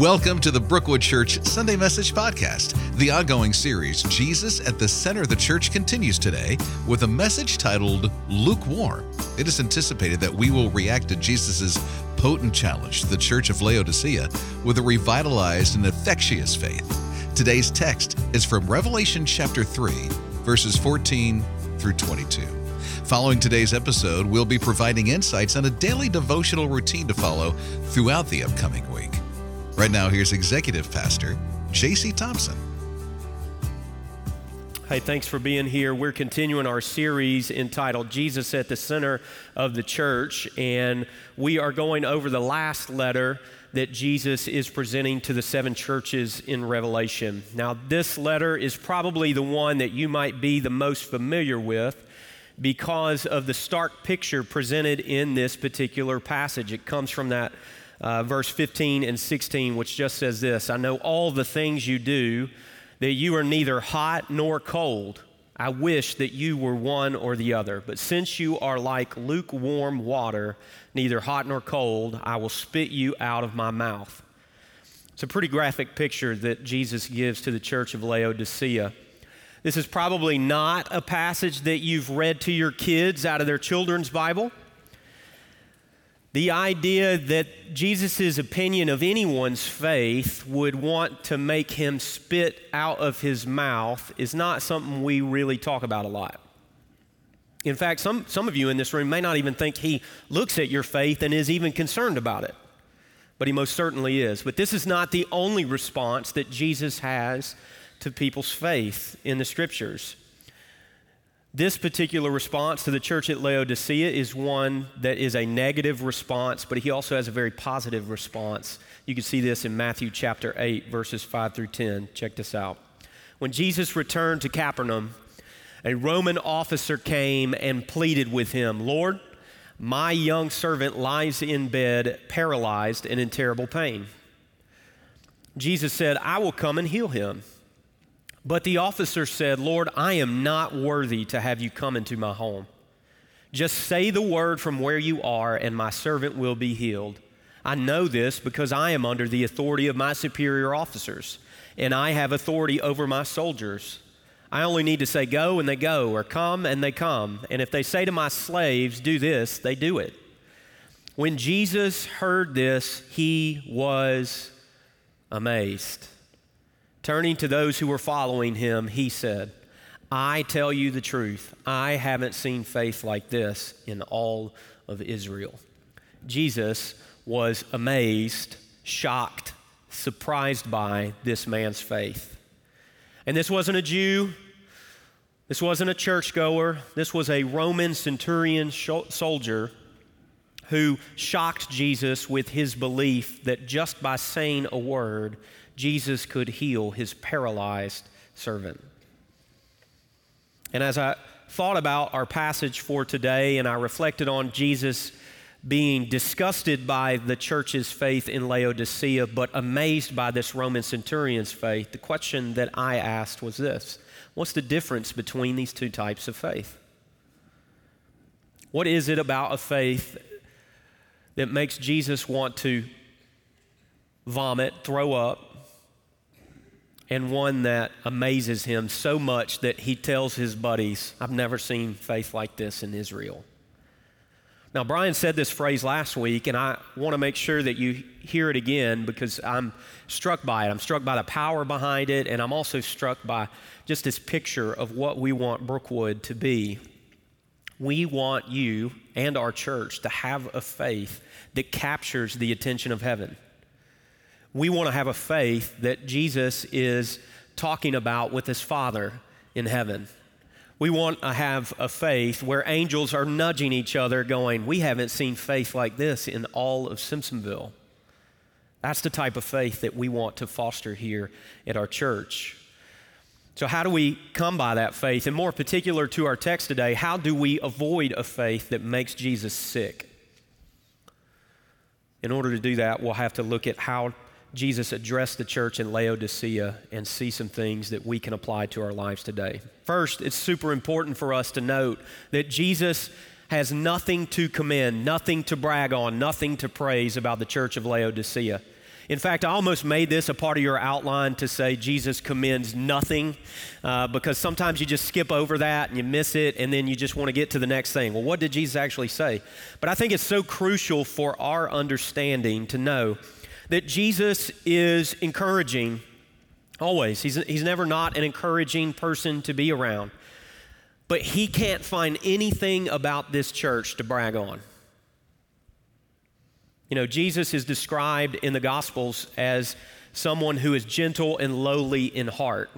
Welcome to the Brookwood Church Sunday Message Podcast. The ongoing series, Jesus at the Center of the Church, continues today with a message titled Lukewarm. It is anticipated that we will react to Jesus' potent challenge to the Church of Laodicea with a revitalized and infectious faith. Today's text is from Revelation chapter 3, verses 14 through 22. Following today's episode, we'll be providing insights on a daily devotional routine to follow throughout the upcoming week. Right now, here's Executive Pastor J.C. Thompson. Hey, thanks for being here. We're continuing our series entitled Jesus at the Center of the Church, and we are going over the last letter that Jesus is presenting to the seven churches in Revelation. Now, this letter is probably the one that you might be the most familiar with because of the stark picture presented in this particular passage. It comes from that uh, verse 15 and 16, which just says this I know all the things you do, that you are neither hot nor cold. I wish that you were one or the other. But since you are like lukewarm water, neither hot nor cold, I will spit you out of my mouth. It's a pretty graphic picture that Jesus gives to the church of Laodicea. This is probably not a passage that you've read to your kids out of their children's Bible. The idea that Jesus' opinion of anyone's faith would want to make him spit out of his mouth is not something we really talk about a lot. In fact, some, some of you in this room may not even think he looks at your faith and is even concerned about it, but he most certainly is. But this is not the only response that Jesus has to people's faith in the scriptures. This particular response to the church at Laodicea is one that is a negative response, but he also has a very positive response. You can see this in Matthew chapter 8, verses 5 through 10. Check this out. When Jesus returned to Capernaum, a Roman officer came and pleaded with him Lord, my young servant lies in bed, paralyzed and in terrible pain. Jesus said, I will come and heal him. But the officer said, Lord, I am not worthy to have you come into my home. Just say the word from where you are, and my servant will be healed. I know this because I am under the authority of my superior officers, and I have authority over my soldiers. I only need to say, Go, and they go, or come, and they come. And if they say to my slaves, Do this, they do it. When Jesus heard this, he was amazed. Turning to those who were following him, he said, I tell you the truth, I haven't seen faith like this in all of Israel. Jesus was amazed, shocked, surprised by this man's faith. And this wasn't a Jew, this wasn't a churchgoer, this was a Roman centurion soldier who shocked Jesus with his belief that just by saying a word, Jesus could heal his paralyzed servant. And as I thought about our passage for today and I reflected on Jesus being disgusted by the church's faith in Laodicea, but amazed by this Roman centurion's faith, the question that I asked was this What's the difference between these two types of faith? What is it about a faith that makes Jesus want to vomit, throw up, and one that amazes him so much that he tells his buddies, I've never seen faith like this in Israel. Now, Brian said this phrase last week, and I want to make sure that you hear it again because I'm struck by it. I'm struck by the power behind it, and I'm also struck by just this picture of what we want Brookwood to be. We want you and our church to have a faith that captures the attention of heaven we want to have a faith that Jesus is talking about with his Father in heaven. We want to have a faith where angels are nudging each other, going, We haven't seen faith like this in all of Simpsonville. That's the type of faith that we want to foster here at our church. So, how do we come by that faith? And more particular to our text today, how do we avoid a faith that makes Jesus sick? In order to do that, we'll have to look at how Jesus addressed the church in Laodicea and see some things that we can apply to our lives today. First, it's super important for us to note that Jesus has nothing to commend, nothing to brag on, nothing to praise about the church of Laodicea. In fact, I almost made this a part of your outline to say Jesus commends nothing uh, because sometimes you just skip over that and you miss it and then you just want to get to the next thing. Well, what did Jesus actually say? But I think it's so crucial for our understanding to know that Jesus is encouraging always. He's, he's never not an encouraging person to be around. But he can't find anything about this church to brag on. You know, Jesus is described in the Gospels as someone who is gentle and lowly in heart,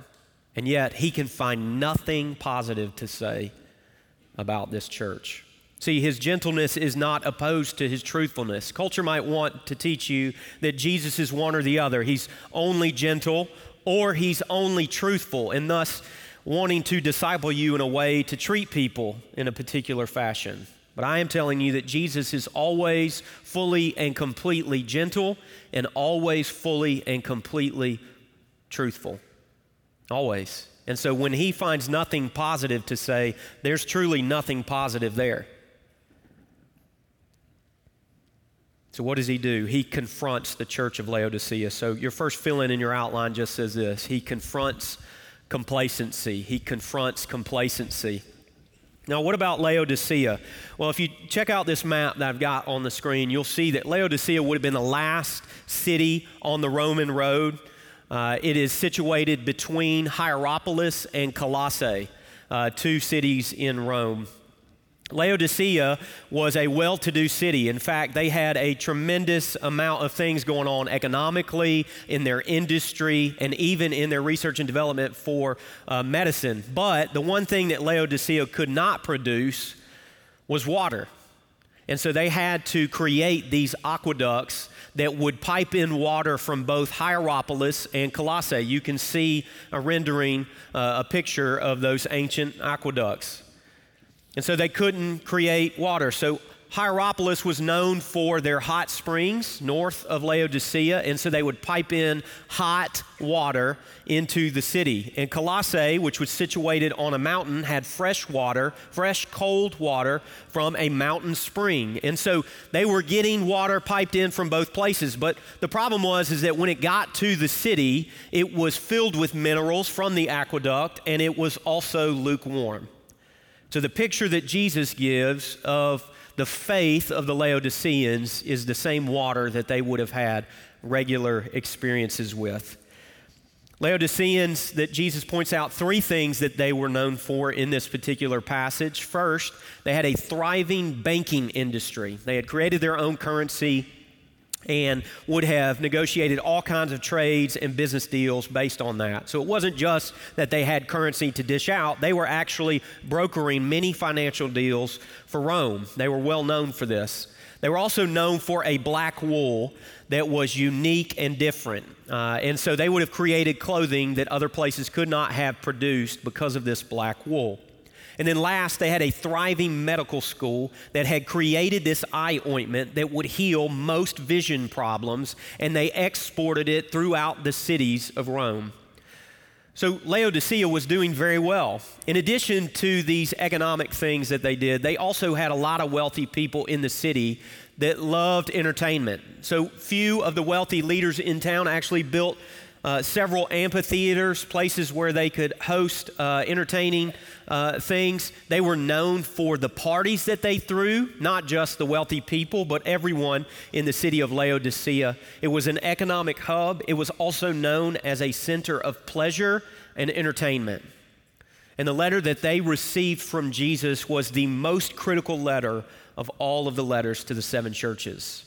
and yet he can find nothing positive to say about this church. See, his gentleness is not opposed to his truthfulness. Culture might want to teach you that Jesus is one or the other. He's only gentle or he's only truthful, and thus wanting to disciple you in a way to treat people in a particular fashion. But I am telling you that Jesus is always fully and completely gentle and always fully and completely truthful. Always. And so when he finds nothing positive to say, there's truly nothing positive there. So, what does he do? He confronts the church of Laodicea. So, your first fill in in your outline just says this He confronts complacency. He confronts complacency. Now, what about Laodicea? Well, if you check out this map that I've got on the screen, you'll see that Laodicea would have been the last city on the Roman road. Uh, it is situated between Hierapolis and Colossae, uh, two cities in Rome. Laodicea was a well to do city. In fact, they had a tremendous amount of things going on economically, in their industry, and even in their research and development for uh, medicine. But the one thing that Laodicea could not produce was water. And so they had to create these aqueducts that would pipe in water from both Hierapolis and Colossae. You can see a rendering, uh, a picture of those ancient aqueducts. And so they couldn't create water. So Hierapolis was known for their hot springs north of Laodicea, and so they would pipe in hot water into the city. And Colossae, which was situated on a mountain, had fresh water, fresh cold water from a mountain spring. And so they were getting water piped in from both places. But the problem was is that when it got to the city, it was filled with minerals from the aqueduct, and it was also lukewarm. So, the picture that Jesus gives of the faith of the Laodiceans is the same water that they would have had regular experiences with. Laodiceans, that Jesus points out three things that they were known for in this particular passage. First, they had a thriving banking industry, they had created their own currency and would have negotiated all kinds of trades and business deals based on that. So it wasn't just that they had currency to dish out, they were actually brokering many financial deals for Rome. They were well known for this. They were also known for a black wool that was unique and different. Uh, and so they would have created clothing that other places could not have produced because of this black wool. And then last, they had a thriving medical school that had created this eye ointment that would heal most vision problems, and they exported it throughout the cities of Rome. So Laodicea was doing very well. In addition to these economic things that they did, they also had a lot of wealthy people in the city that loved entertainment. So few of the wealthy leaders in town actually built uh, several amphitheaters, places where they could host uh, entertaining uh, things. They were known for the parties that they threw, not just the wealthy people, but everyone in the city of Laodicea. It was an economic hub. It was also known as a center of pleasure and entertainment. And the letter that they received from Jesus was the most critical letter of all of the letters to the seven churches.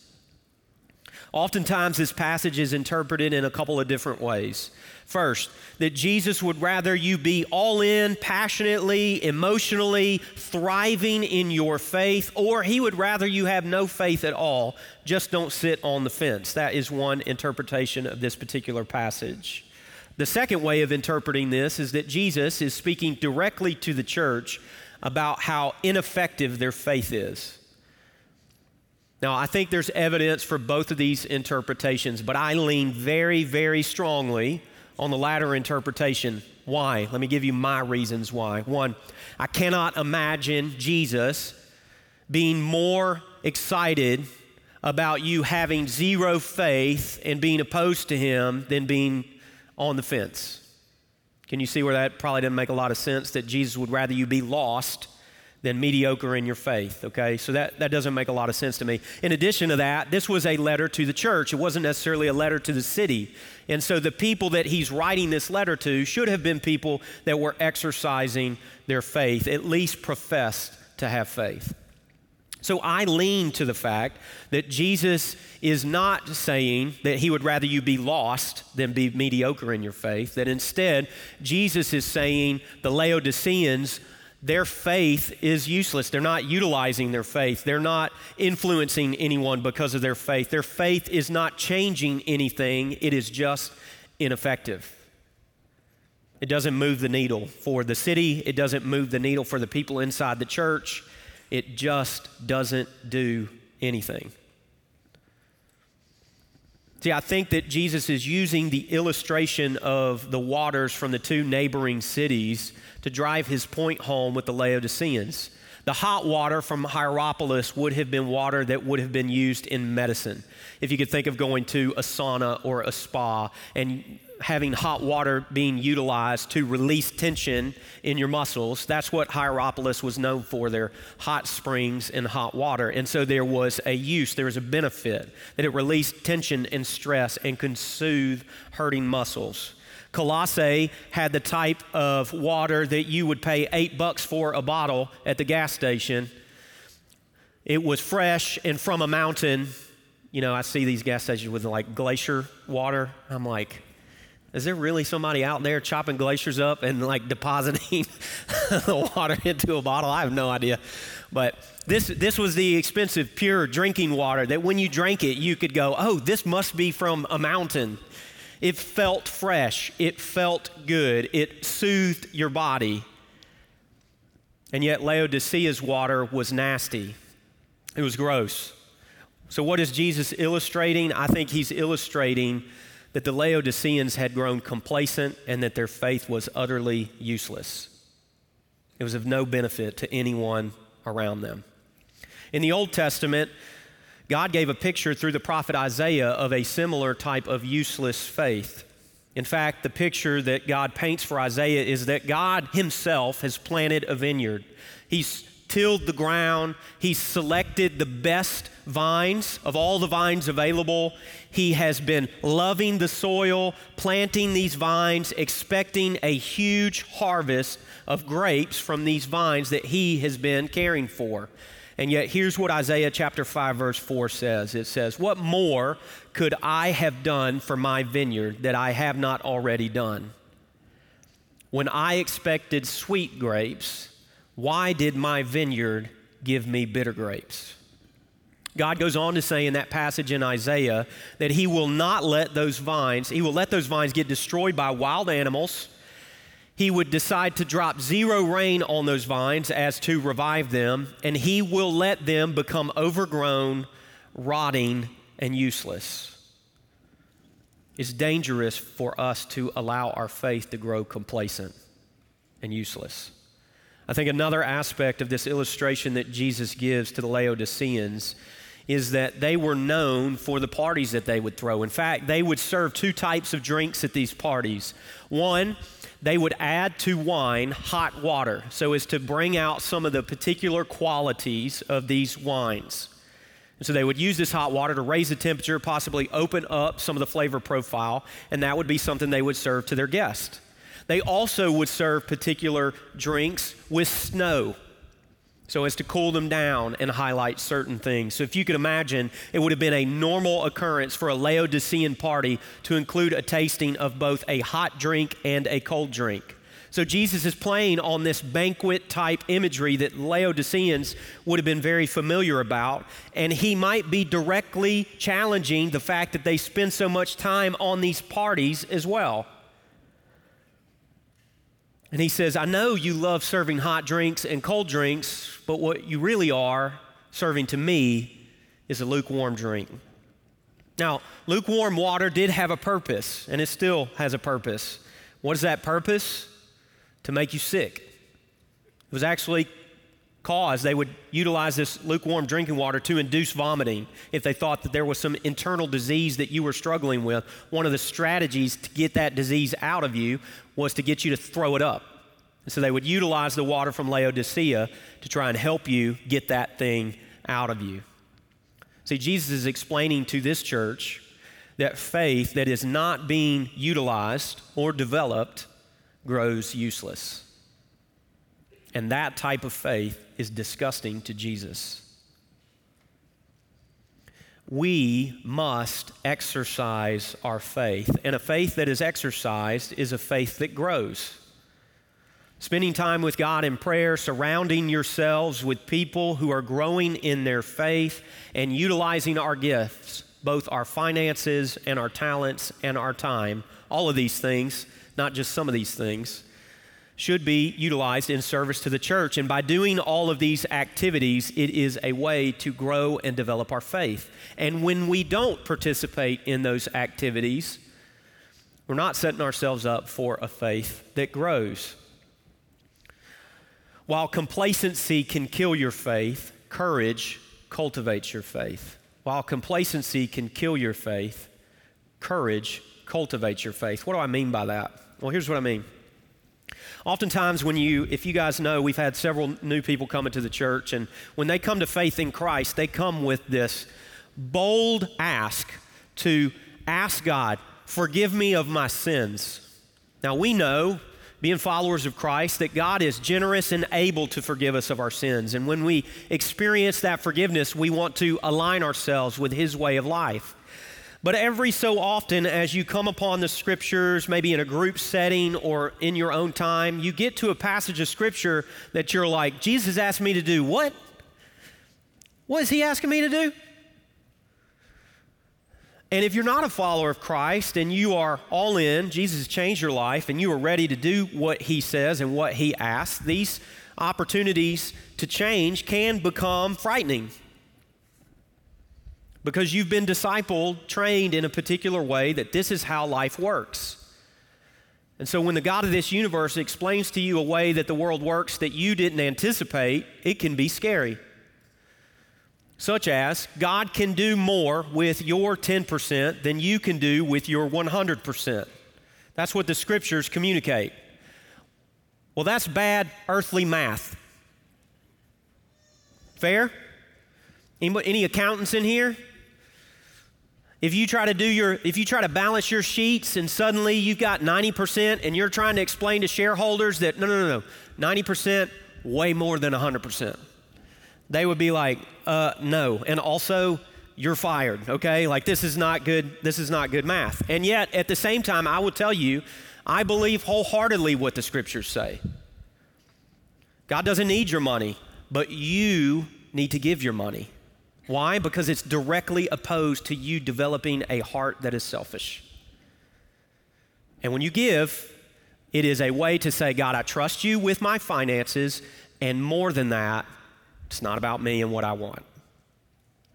Oftentimes, this passage is interpreted in a couple of different ways. First, that Jesus would rather you be all in, passionately, emotionally, thriving in your faith, or he would rather you have no faith at all, just don't sit on the fence. That is one interpretation of this particular passage. The second way of interpreting this is that Jesus is speaking directly to the church about how ineffective their faith is. Now, I think there's evidence for both of these interpretations, but I lean very, very strongly on the latter interpretation. Why? Let me give you my reasons why. One, I cannot imagine Jesus being more excited about you having zero faith and being opposed to him than being on the fence. Can you see where that probably doesn't make a lot of sense? That Jesus would rather you be lost than mediocre in your faith, okay? So that, that doesn't make a lot of sense to me. In addition to that, this was a letter to the church. It wasn't necessarily a letter to the city. And so the people that he's writing this letter to should have been people that were exercising their faith, at least professed to have faith. So I lean to the fact that Jesus is not saying that he would rather you be lost than be mediocre in your faith, that instead, Jesus is saying the Laodiceans, their faith is useless. They're not utilizing their faith, they're not influencing anyone because of their faith. Their faith is not changing anything, it is just ineffective. It doesn't move the needle for the city, it doesn't move the needle for the people inside the church. It just doesn't do anything. See, I think that Jesus is using the illustration of the waters from the two neighboring cities to drive his point home with the Laodiceans. The hot water from Hierapolis would have been water that would have been used in medicine. If you could think of going to a sauna or a spa and having hot water being utilized to release tension in your muscles. That's what Hierapolis was known for, their hot springs and hot water. And so there was a use, there was a benefit that it released tension and stress and could soothe hurting muscles. Colossae had the type of water that you would pay eight bucks for a bottle at the gas station. It was fresh and from a mountain. You know, I see these gas stations with like glacier water. I'm like, is there really somebody out there chopping glaciers up and like depositing the water into a bottle? I have no idea. But this, this was the expensive, pure drinking water that when you drank it, you could go, oh, this must be from a mountain. It felt fresh, it felt good, it soothed your body. And yet, Laodicea's water was nasty, it was gross. So, what is Jesus illustrating? I think he's illustrating that the Laodiceans had grown complacent and that their faith was utterly useless. It was of no benefit to anyone around them. In the Old Testament, God gave a picture through the prophet Isaiah of a similar type of useless faith. In fact, the picture that God paints for Isaiah is that God Himself has planted a vineyard. He's tilled the ground, he selected the best vines of all the vines available. He has been loving the soil, planting these vines, expecting a huge harvest of grapes from these vines that he has been caring for. And yet, here's what Isaiah chapter 5, verse 4 says it says, What more could I have done for my vineyard that I have not already done? When I expected sweet grapes, why did my vineyard give me bitter grapes? God goes on to say in that passage in Isaiah that He will not let those vines, He will let those vines get destroyed by wild animals. He would decide to drop zero rain on those vines as to revive them, and He will let them become overgrown, rotting, and useless. It's dangerous for us to allow our faith to grow complacent and useless. I think another aspect of this illustration that Jesus gives to the Laodiceans is that they were known for the parties that they would throw. In fact, they would serve two types of drinks at these parties. One, they would add to wine hot water so as to bring out some of the particular qualities of these wines. And so they would use this hot water to raise the temperature, possibly open up some of the flavor profile, and that would be something they would serve to their guests. They also would serve particular drinks with snow so as to cool them down and highlight certain things. So, if you could imagine, it would have been a normal occurrence for a Laodicean party to include a tasting of both a hot drink and a cold drink. So, Jesus is playing on this banquet type imagery that Laodiceans would have been very familiar about, and he might be directly challenging the fact that they spend so much time on these parties as well. And he says, I know you love serving hot drinks and cold drinks, but what you really are serving to me is a lukewarm drink. Now, lukewarm water did have a purpose, and it still has a purpose. What is that purpose? To make you sick. It was actually cause. They would utilize this lukewarm drinking water to induce vomiting if they thought that there was some internal disease that you were struggling with. One of the strategies to get that disease out of you was to get you to throw it up. So they would utilize the water from Laodicea to try and help you get that thing out of you. See, Jesus is explaining to this church that faith that is not being utilized or developed grows useless. And that type of faith is disgusting to Jesus. We must exercise our faith. And a faith that is exercised is a faith that grows. Spending time with God in prayer, surrounding yourselves with people who are growing in their faith, and utilizing our gifts, both our finances and our talents and our time, all of these things, not just some of these things, should be utilized in service to the church. And by doing all of these activities, it is a way to grow and develop our faith. And when we don't participate in those activities, we're not setting ourselves up for a faith that grows. While complacency can kill your faith, courage cultivates your faith. While complacency can kill your faith, courage cultivates your faith. What do I mean by that? Well, here's what I mean. Oftentimes, when you, if you guys know, we've had several new people come into the church, and when they come to faith in Christ, they come with this bold ask to ask God, forgive me of my sins. Now, we know, being followers of Christ, that God is generous and able to forgive us of our sins. And when we experience that forgiveness, we want to align ourselves with His way of life. But every so often, as you come upon the scriptures, maybe in a group setting or in your own time, you get to a passage of scripture that you're like, Jesus asked me to do what? What is he asking me to do? And if you're not a follower of Christ and you are all in, Jesus has changed your life, and you are ready to do what he says and what he asks, these opportunities to change can become frightening because you've been discipled, trained in a particular way that this is how life works. And so when the God of this universe explains to you a way that the world works that you didn't anticipate, it can be scary. Such as, God can do more with your 10% than you can do with your 100%. That's what the scriptures communicate. Well, that's bad earthly math. Fair? Any, any accountants in here? If you try to do your, if you try to balance your sheets and suddenly you've got 90% and you're trying to explain to shareholders that no, no, no, no, 90% way more than 100%. They would be like, uh, no. And also, you're fired, okay? Like this is not good, this is not good math. And yet, at the same time, I will tell you, I believe wholeheartedly what the scriptures say. God doesn't need your money, but you need to give your money. Why? Because it's directly opposed to you developing a heart that is selfish. And when you give, it is a way to say, God, I trust you with my finances, and more than that, it's not about me and what I want.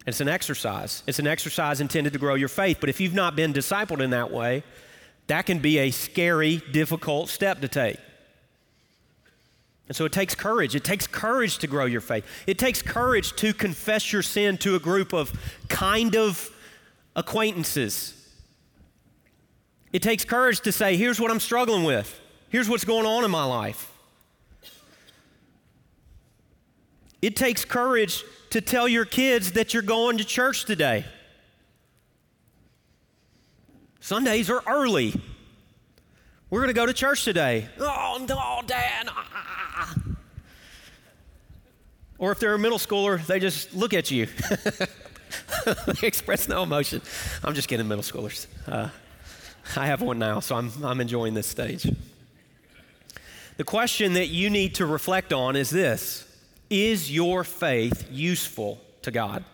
It's an exercise. It's an exercise intended to grow your faith. But if you've not been discipled in that way, that can be a scary, difficult step to take. And so it takes courage. It takes courage to grow your faith. It takes courage to confess your sin to a group of kind of acquaintances. It takes courage to say, here's what I'm struggling with, here's what's going on in my life. It takes courage to tell your kids that you're going to church today. Sundays are early. We're going to go to church today. Oh, no, Dad. Or if they're a middle schooler, they just look at you. they express no emotion. I'm just kidding, middle schoolers. Uh, I have one now, so I'm, I'm enjoying this stage. The question that you need to reflect on is this Is your faith useful to God?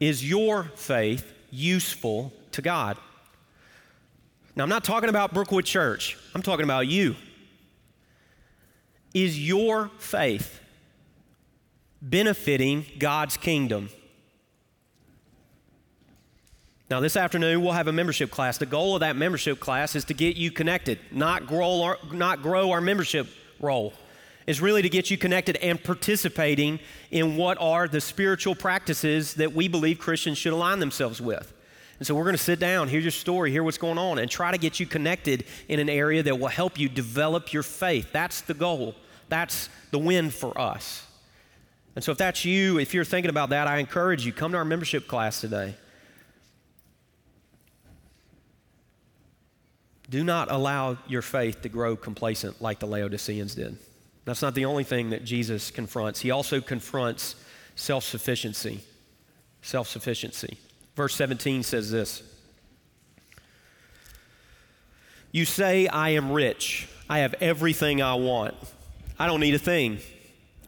Is your faith useful to God? Now, I'm not talking about Brookwood Church, I'm talking about you. Is your faith benefiting God's kingdom? Now, this afternoon, we'll have a membership class. The goal of that membership class is to get you connected, not grow our, not grow our membership roll. is really to get you connected and participating in what are the spiritual practices that we believe Christians should align themselves with. And so we're going to sit down, hear your story, hear what's going on, and try to get you connected in an area that will help you develop your faith. That's the goal. That's the win for us. And so if that's you, if you're thinking about that, I encourage you, come to our membership class today. Do not allow your faith to grow complacent like the Laodiceans did. That's not the only thing that Jesus confronts. He also confronts self sufficiency. Self sufficiency. Verse 17 says this You say, I am rich. I have everything I want. I don't need a thing.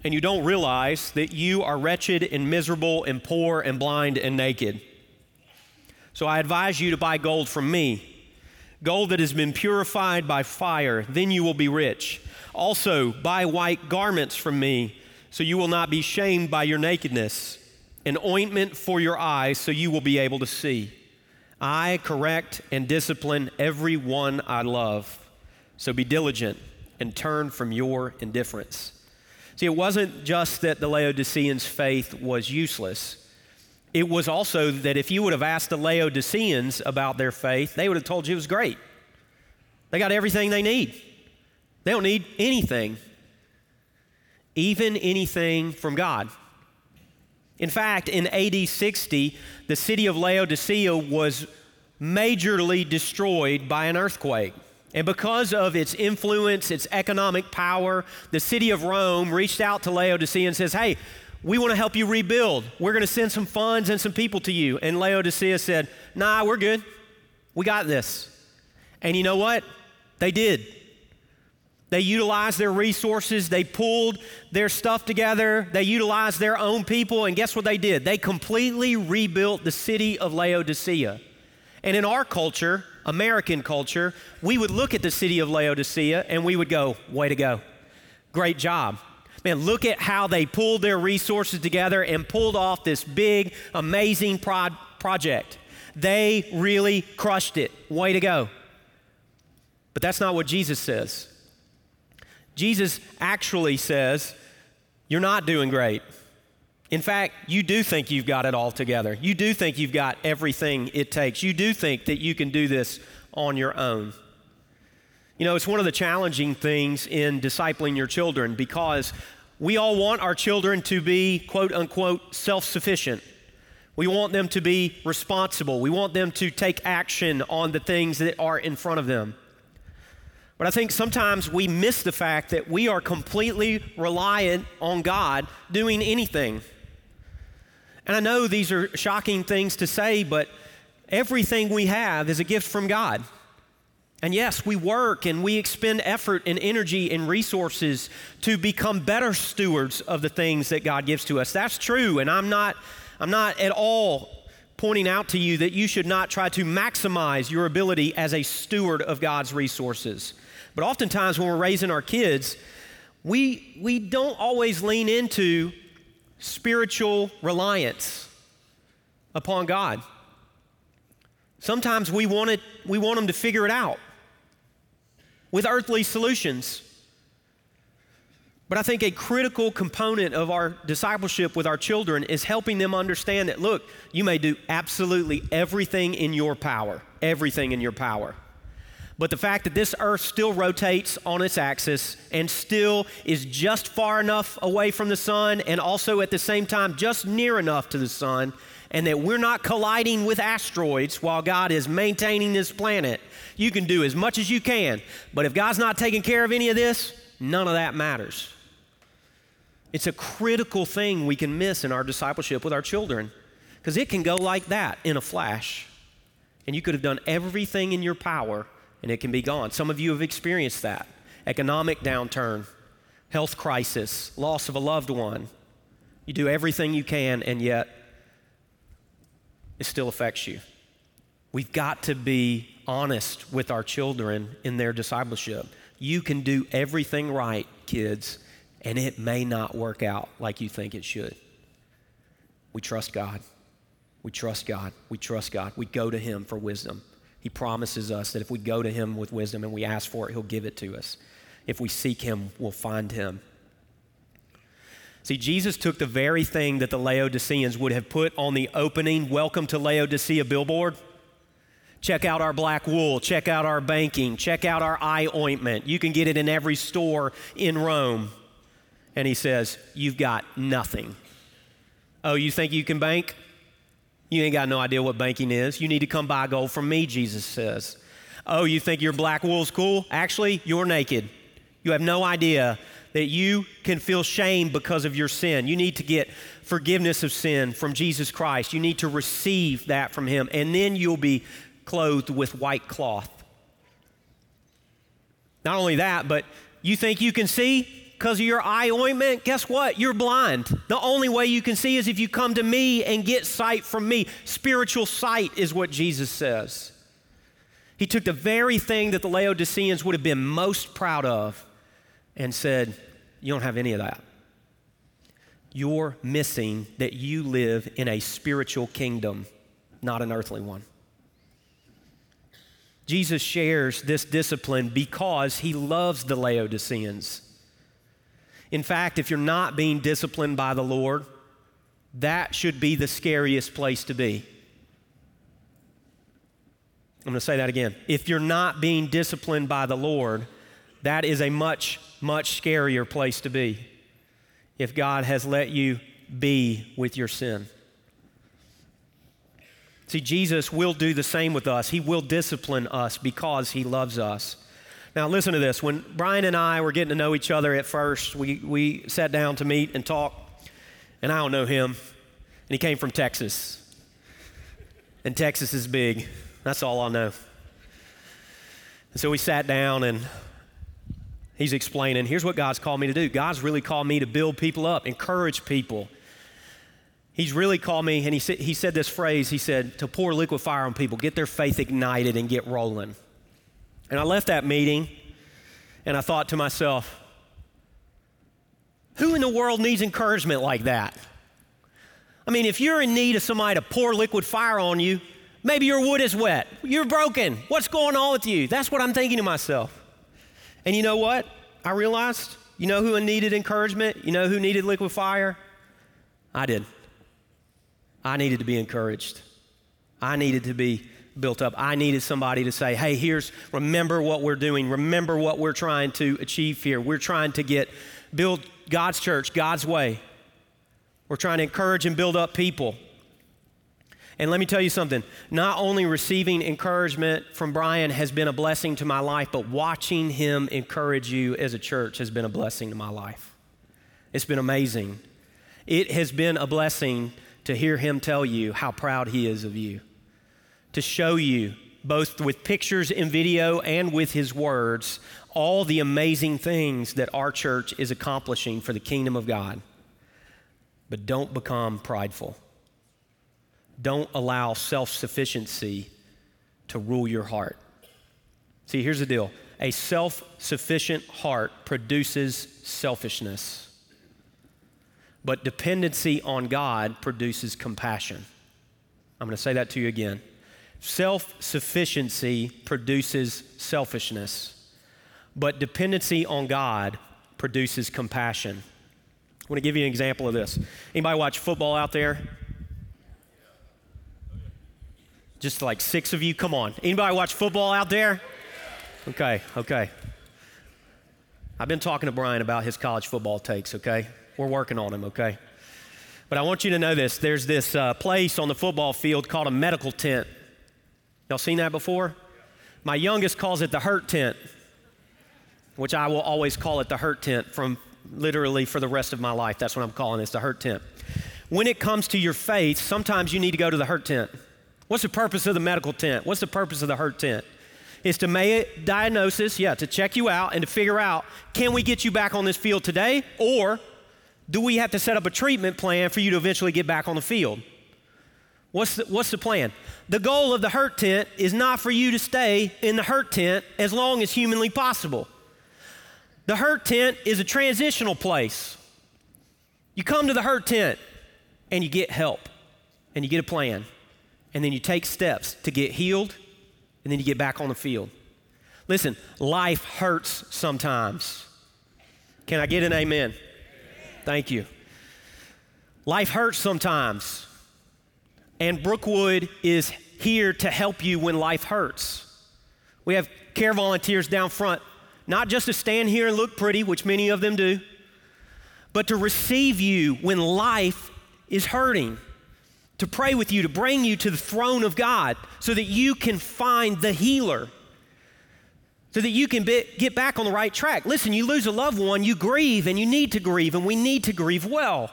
And you don't realize that you are wretched and miserable and poor and blind and naked. So I advise you to buy gold from me gold that has been purified by fire, then you will be rich. Also, buy white garments from me, so you will not be shamed by your nakedness, an ointment for your eyes, so you will be able to see. I correct and discipline every one I love. So be diligent and turn from your indifference. See, it wasn't just that the Laodiceans' faith was useless. It was also that if you would have asked the Laodiceans about their faith, they would have told you it was great. They got everything they need. They don't need anything, even anything from God. In fact, in AD 60, the city of Laodicea was majorly destroyed by an earthquake. And because of its influence, its economic power, the city of Rome reached out to Laodicea and says, Hey, we want to help you rebuild. We're going to send some funds and some people to you. And Laodicea said, Nah, we're good. We got this. And you know what? They did. They utilized their resources, they pulled their stuff together, they utilized their own people, and guess what they did? They completely rebuilt the city of Laodicea. And in our culture, American culture, we would look at the city of Laodicea and we would go, way to go. Great job. Man, look at how they pulled their resources together and pulled off this big, amazing pro- project. They really crushed it. Way to go. But that's not what Jesus says. Jesus actually says, You're not doing great. In fact, you do think you've got it all together. You do think you've got everything it takes. You do think that you can do this on your own. You know, it's one of the challenging things in discipling your children because we all want our children to be, quote unquote, self sufficient. We want them to be responsible. We want them to take action on the things that are in front of them. But I think sometimes we miss the fact that we are completely reliant on God doing anything. And I know these are shocking things to say, but everything we have is a gift from God. And yes, we work and we expend effort and energy and resources to become better stewards of the things that God gives to us. That's true, and I'm not I'm not at all pointing out to you that you should not try to maximize your ability as a steward of God's resources. But oftentimes when we're raising our kids, we we don't always lean into spiritual reliance upon God. Sometimes we want, it, we want them to figure it out with earthly solutions. But I think a critical component of our discipleship with our children is helping them understand that, look, you may do absolutely everything in your power, everything in your power. But the fact that this earth still rotates on its axis and still is just far enough away from the sun and also at the same time just near enough to the sun, and that we're not colliding with asteroids while God is maintaining this planet, you can do as much as you can. But if God's not taking care of any of this, none of that matters. It's a critical thing we can miss in our discipleship with our children because it can go like that in a flash. And you could have done everything in your power and it can be gone. Some of you have experienced that economic downturn, health crisis, loss of a loved one. You do everything you can, and yet it still affects you. We've got to be honest with our children in their discipleship. You can do everything right, kids, and it may not work out like you think it should. We trust God. We trust God. We trust God. We go to Him for wisdom. He promises us that if we go to Him with wisdom and we ask for it, He'll give it to us. If we seek Him, we'll find Him. See, Jesus took the very thing that the Laodiceans would have put on the opening Welcome to Laodicea billboard. Check out our black wool, check out our banking, check out our eye ointment. You can get it in every store in Rome. And he says, You've got nothing. Oh, you think you can bank? You ain't got no idea what banking is. You need to come buy gold from me, Jesus says. Oh, you think your black wool's cool? Actually, you're naked. You have no idea that you can feel shame because of your sin. You need to get forgiveness of sin from Jesus Christ. You need to receive that from Him, and then you'll be clothed with white cloth. Not only that, but you think you can see because of your eye ointment? Guess what? You're blind. The only way you can see is if you come to me and get sight from me. Spiritual sight is what Jesus says. He took the very thing that the Laodiceans would have been most proud of and said, You don't have any of that. You're missing that you live in a spiritual kingdom, not an earthly one. Jesus shares this discipline because he loves the Laodiceans. In fact, if you're not being disciplined by the Lord, that should be the scariest place to be. I'm going to say that again. If you're not being disciplined by the Lord, that is a much, much scarier place to be if God has let you be with your sin. See, Jesus will do the same with us. He will discipline us because He loves us. Now, listen to this. When Brian and I were getting to know each other at first, we, we sat down to meet and talk, and I don't know him, and he came from Texas. And Texas is big. That's all I know. And so we sat down, and he's explaining here's what God's called me to do. God's really called me to build people up, encourage people. He's really called me, and he, said, he said this phrase he said, to pour liquid fire on people, get their faith ignited and get rolling. And I left that meeting, and I thought to myself, who in the world needs encouragement like that? I mean, if you're in need of somebody to pour liquid fire on you, maybe your wood is wet, you're broken. What's going on with you? That's what I'm thinking to myself. And you know what? I realized, you know who needed encouragement? You know who needed liquid fire? I did. I needed to be encouraged. I needed to be built up. I needed somebody to say, hey, here's, remember what we're doing. Remember what we're trying to achieve here. We're trying to get, build God's church, God's way. We're trying to encourage and build up people. And let me tell you something not only receiving encouragement from Brian has been a blessing to my life, but watching him encourage you as a church has been a blessing to my life. It's been amazing. It has been a blessing to hear him tell you how proud he is of you, to show you, both with pictures and video and with his words, all the amazing things that our church is accomplishing for the kingdom of God. But don't become prideful. Don't allow self sufficiency to rule your heart. See, here's the deal a self sufficient heart produces selfishness, but dependency on God produces compassion. I'm going to say that to you again. Self sufficiency produces selfishness, but dependency on God produces compassion. I want to give you an example of this. Anybody watch football out there? Just like six of you, come on. Anybody watch football out there? Okay, okay. I've been talking to Brian about his college football takes, okay? We're working on him, okay? But I want you to know this. There's this uh, place on the football field called a medical tent. Y'all seen that before? My youngest calls it the hurt tent, which I will always call it the hurt tent from literally for the rest of my life. That's what I'm calling it, the hurt tent. When it comes to your faith, sometimes you need to go to the hurt tent. What's the purpose of the medical tent? What's the purpose of the hurt tent? Is to make a diagnosis, yeah, to check you out and to figure out can we get you back on this field today or do we have to set up a treatment plan for you to eventually get back on the field? What's the, what's the plan? The goal of the hurt tent is not for you to stay in the hurt tent as long as humanly possible. The hurt tent is a transitional place. You come to the hurt tent and you get help and you get a plan and then you take steps to get healed, and then you get back on the field. Listen, life hurts sometimes. Can I get an amen? Thank you. Life hurts sometimes, and Brookwood is here to help you when life hurts. We have care volunteers down front, not just to stand here and look pretty, which many of them do, but to receive you when life is hurting, to pray with you, to bring you to the throne of God so that you can find the healer, so that you can be, get back on the right track. Listen, you lose a loved one, you grieve, and you need to grieve, and we need to grieve well.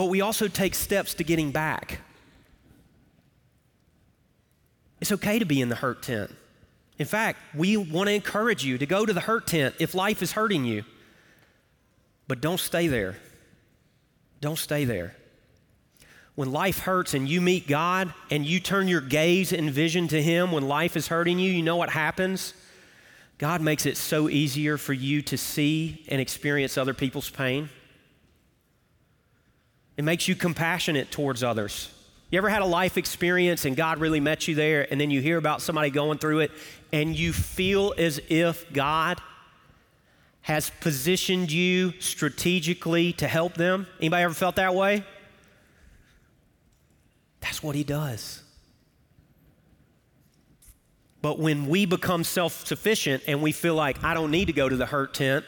But we also take steps to getting back. It's okay to be in the hurt tent. In fact, we want to encourage you to go to the hurt tent if life is hurting you. But don't stay there. Don't stay there. When life hurts and you meet God and you turn your gaze and vision to Him when life is hurting you, you know what happens? God makes it so easier for you to see and experience other people's pain. It makes you compassionate towards others. You ever had a life experience and God really met you there, and then you hear about somebody going through it, and you feel as if God has positioned you strategically to help them? Anybody ever felt that way? That's what He does. But when we become self sufficient and we feel like, I don't need to go to the hurt tent,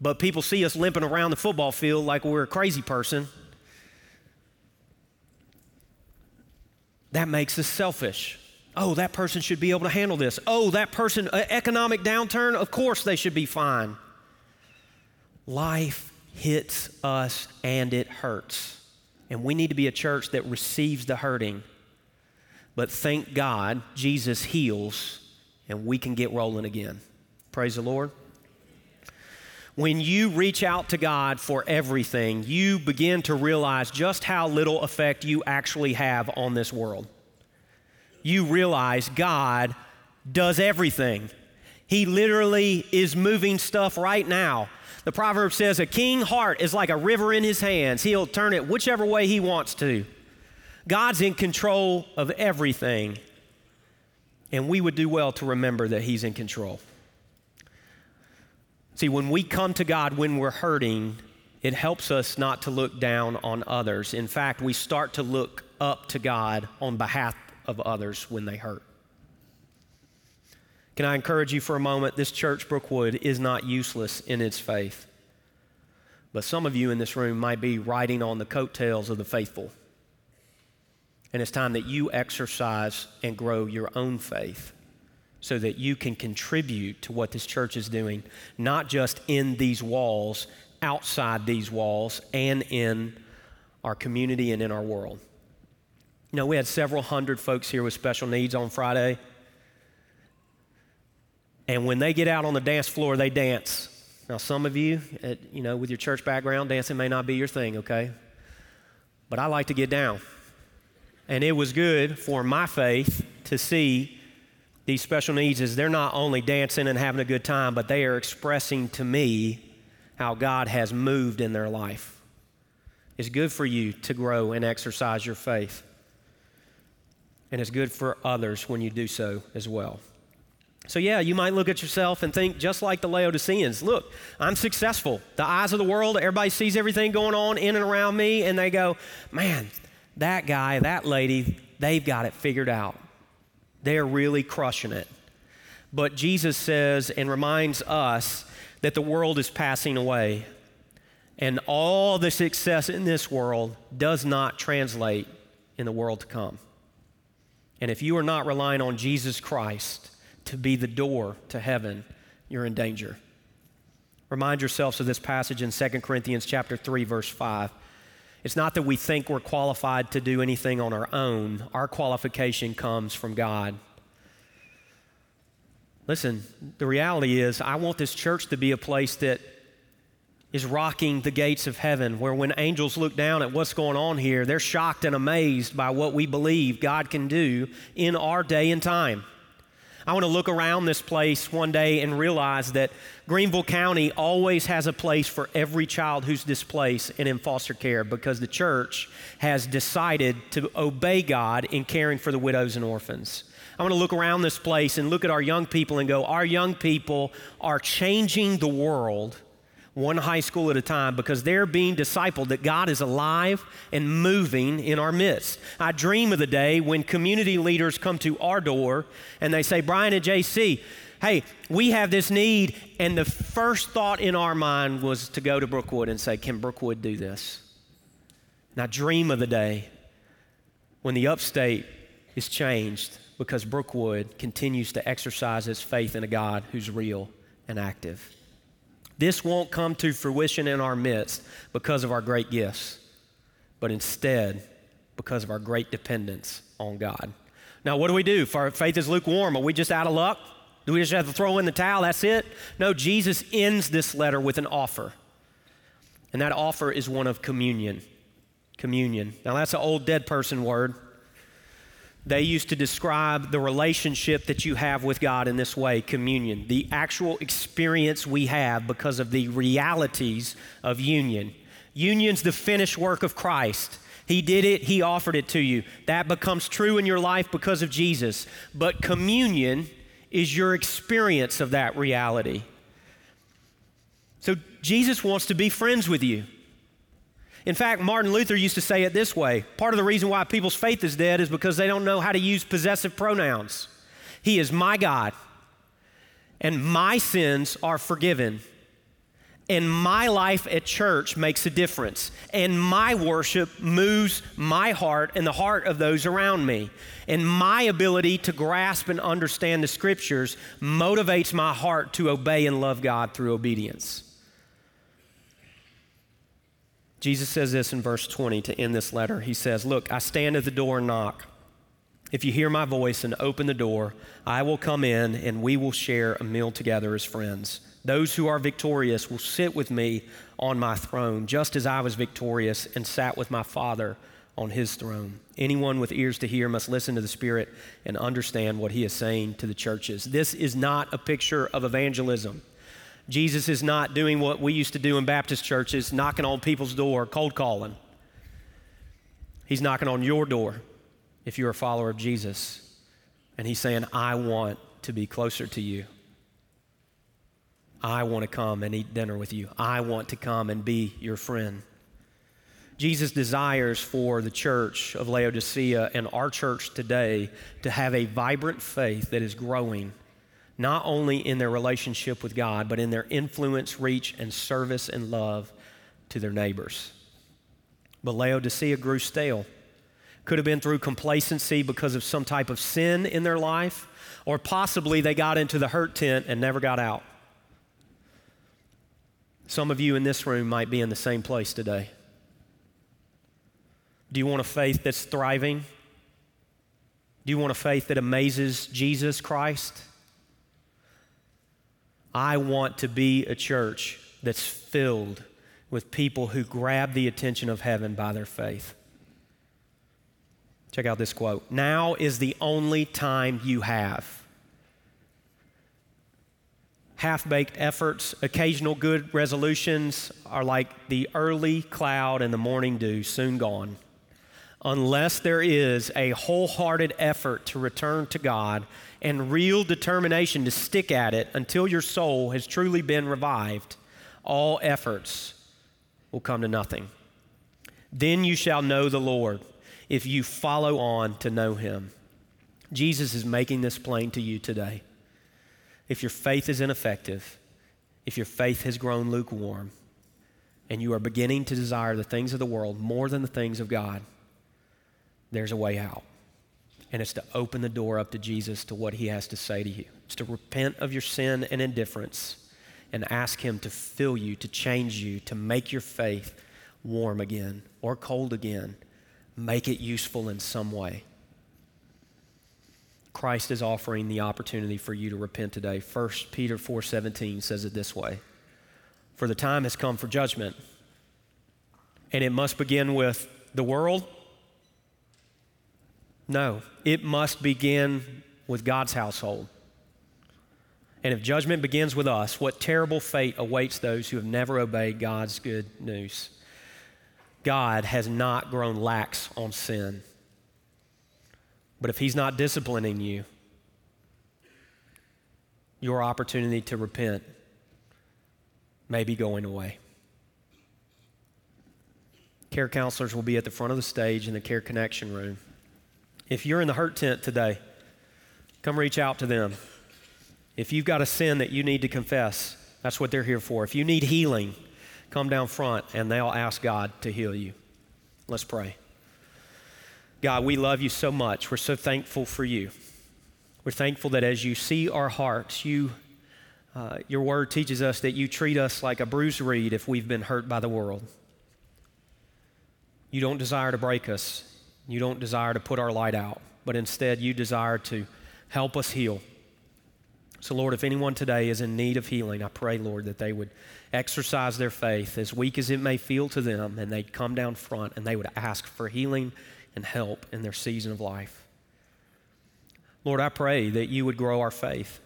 but people see us limping around the football field like we're a crazy person, that makes us selfish. Oh, that person should be able to handle this. Oh, that person, uh, economic downturn, of course they should be fine. Life hits us and it hurts. And we need to be a church that receives the hurting. But thank God, Jesus heals and we can get rolling again. Praise the Lord. When you reach out to God for everything, you begin to realize just how little effect you actually have on this world. You realize God does everything. He literally is moving stuff right now. The proverb says, A king heart is like a river in his hands. He'll turn it whichever way he wants to. God's in control of everything. And we would do well to remember that he's in control. See, when we come to God when we're hurting, it helps us not to look down on others. In fact, we start to look up to God on behalf of others when they hurt. Can I encourage you for a moment? This church, Brookwood, is not useless in its faith. But some of you in this room might be riding on the coattails of the faithful. And it's time that you exercise and grow your own faith so that you can contribute to what this church is doing, not just in these walls, outside these walls, and in our community and in our world. You know, we had several hundred folks here with special needs on Friday. And when they get out on the dance floor, they dance. Now, some of you, at, you know, with your church background, dancing may not be your thing, okay? But I like to get down. And it was good for my faith to see these special needs is they're not only dancing and having a good time, but they are expressing to me how God has moved in their life. It's good for you to grow and exercise your faith. And it's good for others when you do so as well. So, yeah, you might look at yourself and think, just like the Laodiceans, look, I'm successful. The eyes of the world, everybody sees everything going on in and around me, and they go, man, that guy, that lady, they've got it figured out. They're really crushing it. But Jesus says and reminds us that the world is passing away. And all the success in this world does not translate in the world to come. And if you are not relying on Jesus Christ to be the door to heaven, you're in danger. Remind yourselves of this passage in 2 Corinthians chapter 3 verse 5. It's not that we think we're qualified to do anything on our own. Our qualification comes from God. Listen, the reality is, I want this church to be a place that is rocking the gates of heaven, where when angels look down at what's going on here, they're shocked and amazed by what we believe God can do in our day and time. I want to look around this place one day and realize that Greenville County always has a place for every child who's displaced and in foster care because the church has decided to obey God in caring for the widows and orphans. I want to look around this place and look at our young people and go, our young people are changing the world one high school at a time, because they're being discipled that God is alive and moving in our midst. I dream of the day when community leaders come to our door and they say, Brian and JC, hey, we have this need. And the first thought in our mind was to go to Brookwood and say, can Brookwood do this? And I dream of the day when the upstate is changed because Brookwood continues to exercise its faith in a God who's real and active. This won't come to fruition in our midst because of our great gifts, but instead because of our great dependence on God. Now, what do we do? If our faith is lukewarm, are we just out of luck? Do we just have to throw in the towel? That's it? No, Jesus ends this letter with an offer. And that offer is one of communion. Communion. Now, that's an old dead person word. They used to describe the relationship that you have with God in this way communion, the actual experience we have because of the realities of union. Union's the finished work of Christ. He did it, He offered it to you. That becomes true in your life because of Jesus. But communion is your experience of that reality. So Jesus wants to be friends with you. In fact, Martin Luther used to say it this way part of the reason why people's faith is dead is because they don't know how to use possessive pronouns. He is my God, and my sins are forgiven. And my life at church makes a difference. And my worship moves my heart and the heart of those around me. And my ability to grasp and understand the scriptures motivates my heart to obey and love God through obedience. Jesus says this in verse 20 to end this letter. He says, Look, I stand at the door and knock. If you hear my voice and open the door, I will come in and we will share a meal together as friends. Those who are victorious will sit with me on my throne, just as I was victorious and sat with my Father on his throne. Anyone with ears to hear must listen to the Spirit and understand what he is saying to the churches. This is not a picture of evangelism. Jesus is not doing what we used to do in Baptist churches, knocking on people's door, cold calling. He's knocking on your door if you're a follower of Jesus. And he's saying, I want to be closer to you. I want to come and eat dinner with you. I want to come and be your friend. Jesus desires for the church of Laodicea and our church today to have a vibrant faith that is growing not only in their relationship with God, but in their influence, reach, and service and love to their neighbors. But Laodicea grew stale. Could have been through complacency because of some type of sin in their life, or possibly they got into the hurt tent and never got out. Some of you in this room might be in the same place today. Do you want a faith that's thriving? Do you want a faith that amazes Jesus Christ? I want to be a church that's filled with people who grab the attention of heaven by their faith. Check out this quote Now is the only time you have. Half baked efforts, occasional good resolutions are like the early cloud and the morning dew, soon gone. Unless there is a wholehearted effort to return to God and real determination to stick at it until your soul has truly been revived, all efforts will come to nothing. Then you shall know the Lord if you follow on to know him. Jesus is making this plain to you today. If your faith is ineffective, if your faith has grown lukewarm, and you are beginning to desire the things of the world more than the things of God, there's a way out and it's to open the door up to Jesus to what he has to say to you. It's to repent of your sin and indifference and ask him to fill you, to change you, to make your faith warm again or cold again. Make it useful in some way. Christ is offering the opportunity for you to repent today. 1 Peter 4:17 says it this way. For the time has come for judgment, and it must begin with the world no, it must begin with God's household. And if judgment begins with us, what terrible fate awaits those who have never obeyed God's good news? God has not grown lax on sin. But if He's not disciplining you, your opportunity to repent may be going away. Care counselors will be at the front of the stage in the Care Connection room. If you're in the hurt tent today, come reach out to them. If you've got a sin that you need to confess, that's what they're here for. If you need healing, come down front and they'll ask God to heal you. Let's pray. God, we love you so much. We're so thankful for you. We're thankful that as you see our hearts, you, uh, your word teaches us that you treat us like a bruised reed if we've been hurt by the world. You don't desire to break us, you don't desire to put our light out, but instead you desire to help us heal. So, Lord, if anyone today is in need of healing, I pray, Lord, that they would exercise their faith, as weak as it may feel to them, and they'd come down front and they would ask for healing and help in their season of life. Lord, I pray that you would grow our faith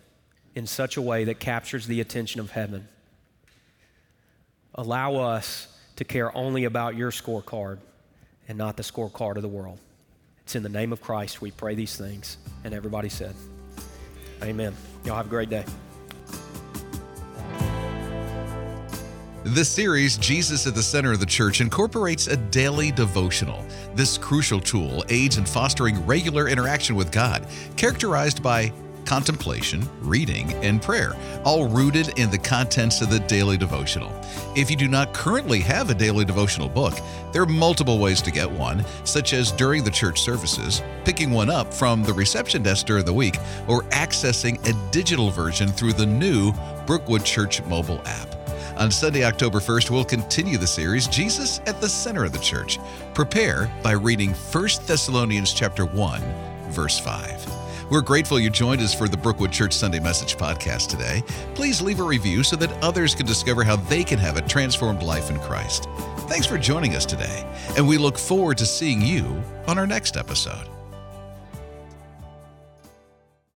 in such a way that captures the attention of heaven. Allow us to care only about your scorecard and not the scorecard of the world. It's in the name of Christ we pray these things. And everybody said, Amen. Y'all have a great day. This series, Jesus at the Center of the Church, incorporates a daily devotional. This crucial tool aids in fostering regular interaction with God, characterized by contemplation, reading, and prayer, all rooted in the contents of the daily devotional. If you do not currently have a daily devotional book, there are multiple ways to get one, such as during the church services, picking one up from the reception desk during the week, or accessing a digital version through the new Brookwood Church mobile app. On Sunday, October 1st, we'll continue the series Jesus at the Center of the Church. Prepare by reading 1 Thessalonians chapter 1, verse 5. We're grateful you joined us for the Brookwood Church Sunday Message podcast today. Please leave a review so that others can discover how they can have a transformed life in Christ. Thanks for joining us today, and we look forward to seeing you on our next episode.